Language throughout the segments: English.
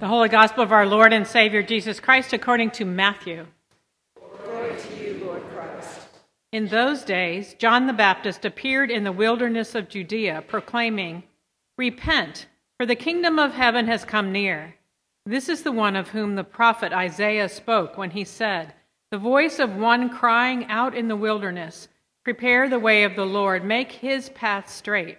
The Holy Gospel of our Lord and Savior Jesus Christ according to Matthew. Glory to you, Lord Christ. In those days, John the Baptist appeared in the wilderness of Judea, proclaiming, Repent, for the kingdom of heaven has come near. This is the one of whom the prophet Isaiah spoke when he said, The voice of one crying out in the wilderness, Prepare the way of the Lord, make his path straight.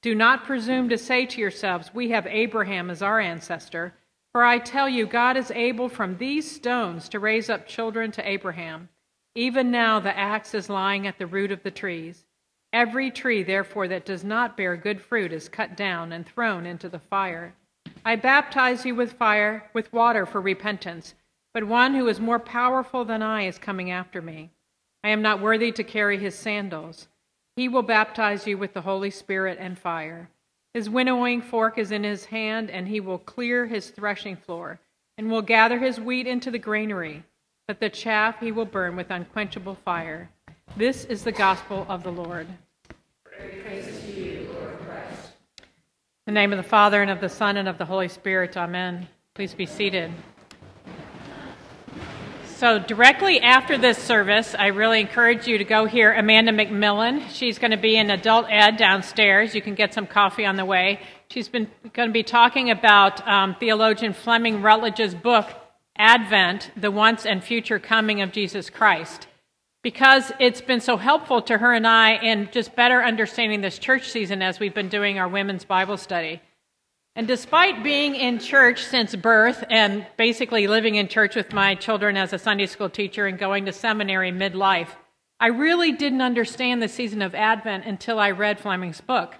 Do not presume to say to yourselves, We have Abraham as our ancestor. For I tell you, God is able from these stones to raise up children to Abraham. Even now the axe is lying at the root of the trees. Every tree, therefore, that does not bear good fruit is cut down and thrown into the fire. I baptize you with fire, with water for repentance, but one who is more powerful than I is coming after me. I am not worthy to carry his sandals. He will baptize you with the Holy Spirit and fire. His winnowing fork is in his hand, and he will clear his threshing floor, and will gather his wheat into the granary, but the chaff he will burn with unquenchable fire. This is the gospel of the Lord. Praise to you, Lord Christ. In the name of the Father, and of the Son, and of the Holy Spirit, amen. Please be seated. So, directly after this service, I really encourage you to go hear Amanda McMillan. She's going to be in adult ed downstairs. You can get some coffee on the way. She's been going to be talking about um, theologian Fleming Rutledge's book, Advent, the once and future coming of Jesus Christ. Because it's been so helpful to her and I in just better understanding this church season as we've been doing our women's Bible study. And despite being in church since birth and basically living in church with my children as a Sunday school teacher and going to seminary midlife, I really didn't understand the season of Advent until I read Fleming's book.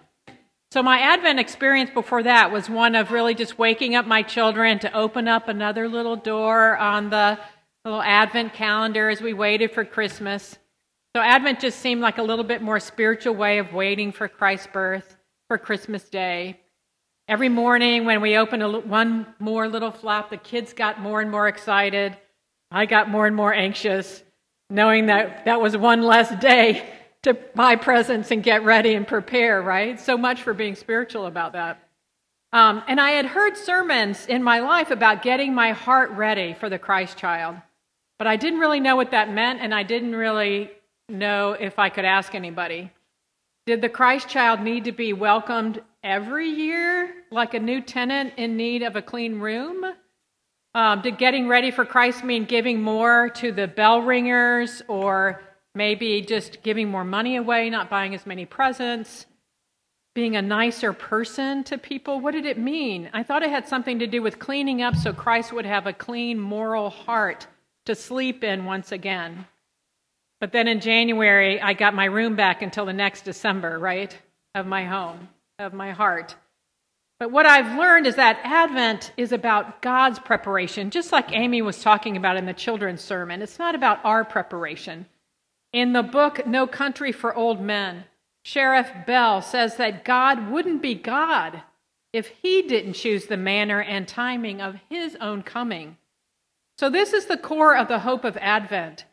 So, my Advent experience before that was one of really just waking up my children to open up another little door on the little Advent calendar as we waited for Christmas. So, Advent just seemed like a little bit more spiritual way of waiting for Christ's birth, for Christmas Day. Every morning when we opened a, one more little flap, the kids got more and more excited. I got more and more anxious, knowing that that was one less day to buy presents and get ready and prepare, right? So much for being spiritual about that. Um, and I had heard sermons in my life about getting my heart ready for the Christ child, but I didn't really know what that meant, and I didn't really know if I could ask anybody. Did the Christ child need to be welcomed every year, like a new tenant in need of a clean room? Um, did getting ready for Christ mean giving more to the bell ringers or maybe just giving more money away, not buying as many presents? Being a nicer person to people? What did it mean? I thought it had something to do with cleaning up so Christ would have a clean moral heart to sleep in once again. But then in January, I got my room back until the next December, right, of my home of my heart. But what I've learned is that Advent is about God's preparation, just like Amy was talking about in the children's sermon. It's not about our preparation. In the book No Country for Old Men, Sheriff Bell says that God wouldn't be God if he didn't choose the manner and timing of his own coming. So, this is the core of the hope of Advent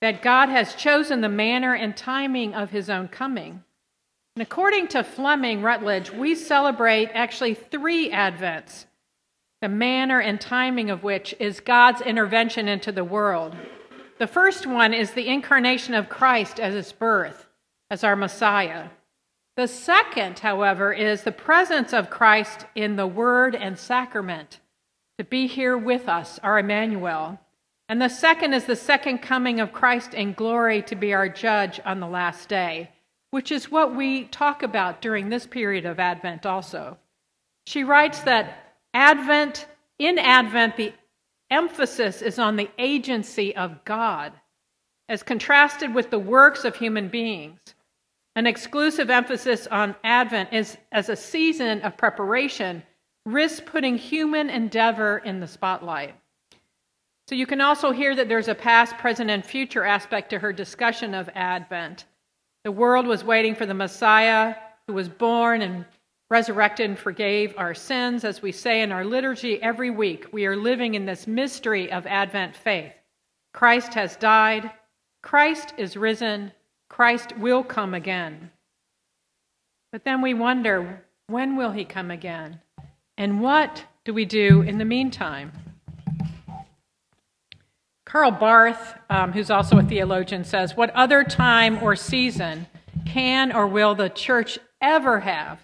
that God has chosen the manner and timing of his own coming. And according to Fleming Rutledge, we celebrate actually three Advents, the manner and timing of which is God's intervention into the world. The first one is the incarnation of Christ as his birth, as our Messiah. The second, however, is the presence of Christ in the Word and sacrament, to be here with us, our Emmanuel. And the second is the second coming of Christ in glory to be our judge on the last day which is what we talk about during this period of Advent also. She writes that Advent, in Advent, the emphasis is on the agency of God, as contrasted with the works of human beings. An exclusive emphasis on Advent is as a season of preparation risks putting human endeavor in the spotlight. So you can also hear that there's a past, present, and future aspect to her discussion of Advent. The world was waiting for the Messiah who was born and resurrected and forgave our sins. As we say in our liturgy every week, we are living in this mystery of Advent faith. Christ has died, Christ is risen, Christ will come again. But then we wonder when will he come again? And what do we do in the meantime? Karl Barth, um, who's also a theologian, says, What other time or season can or will the church ever have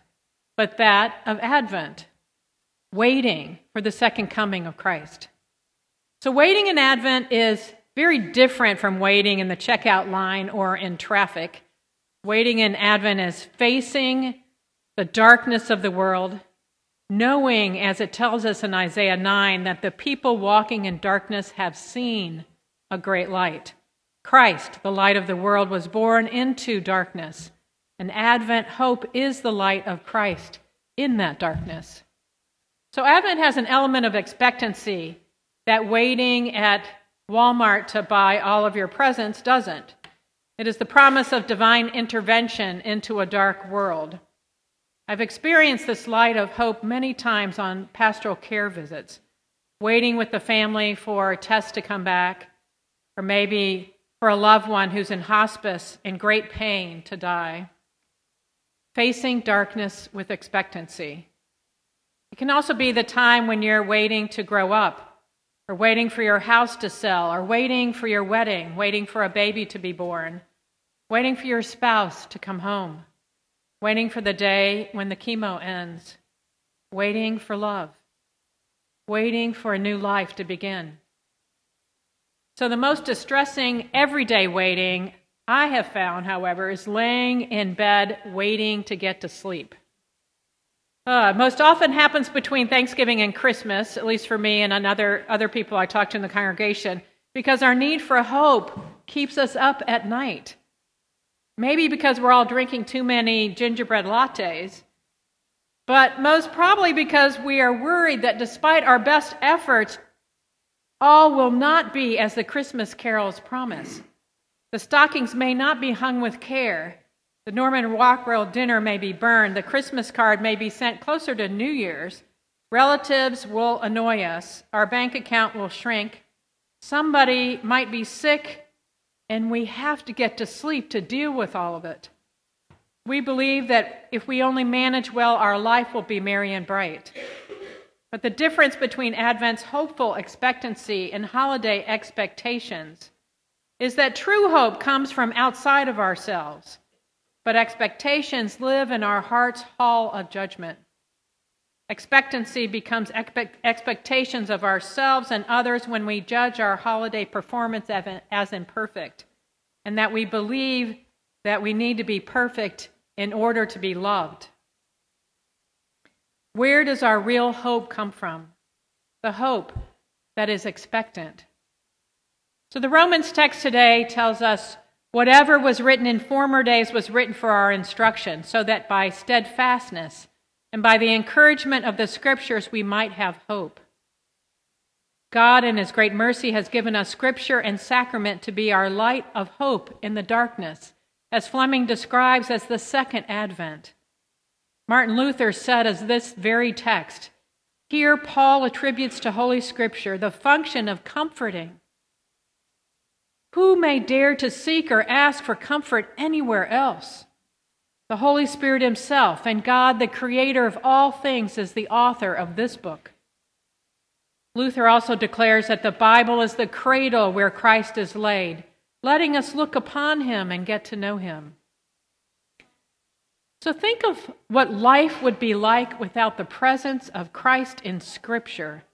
but that of Advent, waiting for the second coming of Christ? So, waiting in Advent is very different from waiting in the checkout line or in traffic. Waiting in Advent is facing the darkness of the world, knowing, as it tells us in Isaiah 9, that the people walking in darkness have seen a great light. Christ, the light of the world, was born into darkness, and Advent hope is the light of Christ in that darkness. So, Advent has an element of expectancy that waiting at Walmart to buy all of your presents doesn't. It is the promise of divine intervention into a dark world. I've experienced this light of hope many times on pastoral care visits, waiting with the family for a test to come back, or maybe for a loved one who's in hospice in great pain to die. Facing darkness with expectancy. It can also be the time when you're waiting to grow up or waiting for your house to sell, or waiting for your wedding, waiting for a baby to be born, waiting for your spouse to come home, waiting for the day when the chemo ends, waiting for love, waiting for a new life to begin. So, the most distressing everyday waiting I have found, however, is laying in bed waiting to get to sleep. Uh, most often happens between Thanksgiving and Christmas, at least for me and another other people I talk to in the congregation, because our need for hope keeps us up at night. Maybe because we're all drinking too many gingerbread lattes, but most probably because we are worried that despite our best efforts, all will not be as the Christmas carols promise. The stockings may not be hung with care. The Norman Rockwell dinner may be burned. The Christmas card may be sent closer to New Year's. Relatives will annoy us. Our bank account will shrink. Somebody might be sick, and we have to get to sleep to deal with all of it. We believe that if we only manage well, our life will be merry and bright. But the difference between Advent's hopeful expectancy and holiday expectations is that true hope comes from outside of ourselves but expectations live in our heart's hall of judgment. Expectancy becomes expectations of ourselves and others when we judge our holiday performance as imperfect, and that we believe that we need to be perfect in order to be loved. Where does our real hope come from? The hope that is expectant. So the Romans text today tells us Whatever was written in former days was written for our instruction, so that by steadfastness and by the encouragement of the scriptures we might have hope. God, in His great mercy, has given us scripture and sacrament to be our light of hope in the darkness, as Fleming describes as the second advent. Martin Luther said, as this very text, here Paul attributes to Holy Scripture the function of comforting who may dare to seek or ask for comfort anywhere else? The Holy Spirit Himself and God, the Creator of all things, is the author of this book. Luther also declares that the Bible is the cradle where Christ is laid, letting us look upon Him and get to know Him. So think of what life would be like without the presence of Christ in Scripture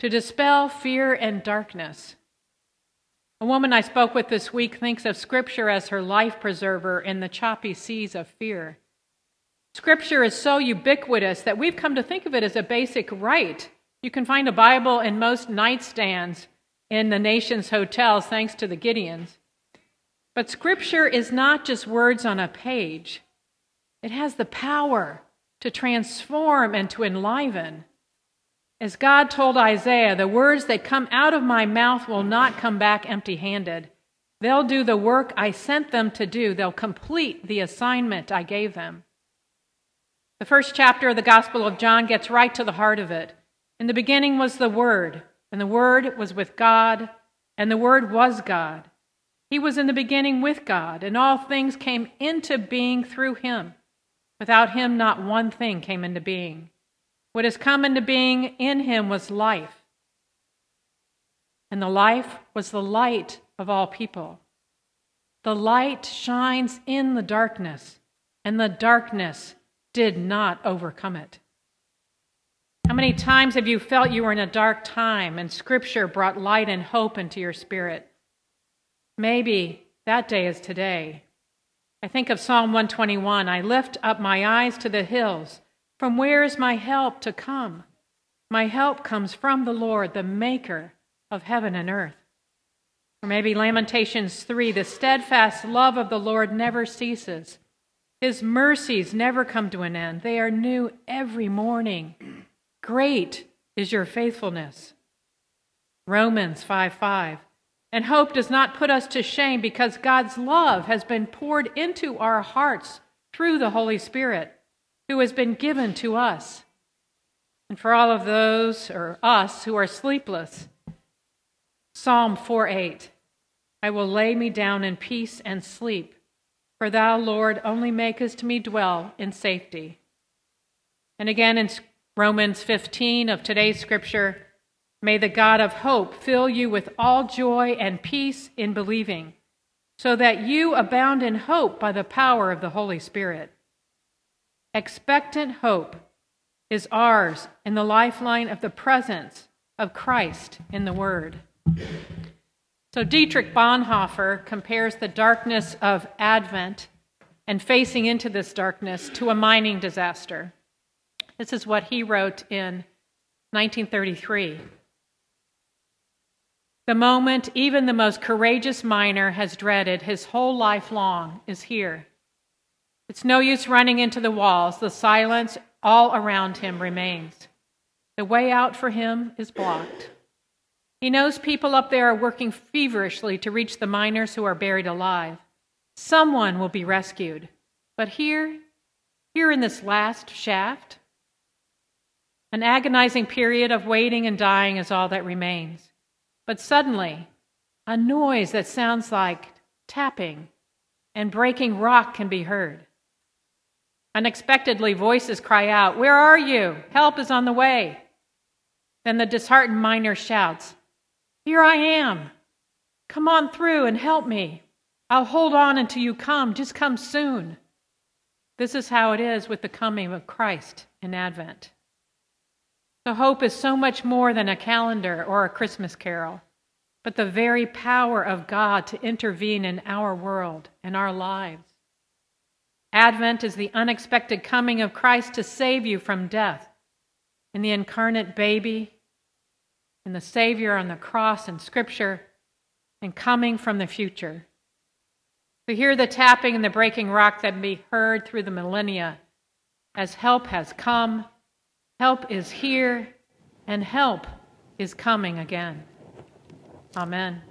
to dispel fear and darkness a woman I spoke with this week thinks of Scripture as her life preserver in the choppy seas of fear. Scripture is so ubiquitous that we've come to think of it as a basic right. You can find a Bible in most nightstands in the nation's hotels, thanks to the Gideons. But Scripture is not just words on a page, it has the power to transform and to enliven. As God told Isaiah, the words that come out of my mouth will not come back empty handed. They'll do the work I sent them to do, they'll complete the assignment I gave them. The first chapter of the Gospel of John gets right to the heart of it. In the beginning was the Word, and the Word was with God, and the Word was God. He was in the beginning with God, and all things came into being through him. Without him, not one thing came into being. What has come into being in him was life. And the life was the light of all people. The light shines in the darkness, and the darkness did not overcome it. How many times have you felt you were in a dark time and Scripture brought light and hope into your spirit? Maybe that day is today. I think of Psalm 121 I lift up my eyes to the hills. From where is my help to come? My help comes from the Lord, the maker of heaven and earth. Or maybe Lamentations 3 the steadfast love of the Lord never ceases. His mercies never come to an end. They are new every morning. Great is your faithfulness. Romans 5 5. And hope does not put us to shame because God's love has been poured into our hearts through the Holy Spirit who has been given to us. And for all of those, or us, who are sleepless, Psalm 4 8 I will lay me down in peace and sleep, for thou, Lord, only makest me dwell in safety. And again in Romans 15 of today's scripture, may the God of hope fill you with all joy and peace in believing, so that you abound in hope by the power of the Holy Spirit. Expectant hope is ours in the lifeline of the presence of Christ in the Word. So Dietrich Bonhoeffer compares the darkness of Advent and facing into this darkness to a mining disaster. This is what he wrote in 1933. The moment even the most courageous miner has dreaded his whole life long is here. It's no use running into the walls. The silence all around him remains. The way out for him is blocked. He knows people up there are working feverishly to reach the miners who are buried alive. Someone will be rescued. But here, here in this last shaft, an agonizing period of waiting and dying is all that remains. But suddenly, a noise that sounds like tapping and breaking rock can be heard. Unexpectedly, voices cry out, Where are you? Help is on the way. Then the disheartened miner shouts, Here I am. Come on through and help me. I'll hold on until you come. Just come soon. This is how it is with the coming of Christ in Advent. The hope is so much more than a calendar or a Christmas carol, but the very power of God to intervene in our world and our lives. Advent is the unexpected coming of Christ to save you from death. In the incarnate baby, in the Savior on the cross in Scripture, and coming from the future. To hear the tapping and the breaking rock that be heard through the millennia as help has come, help is here, and help is coming again. Amen.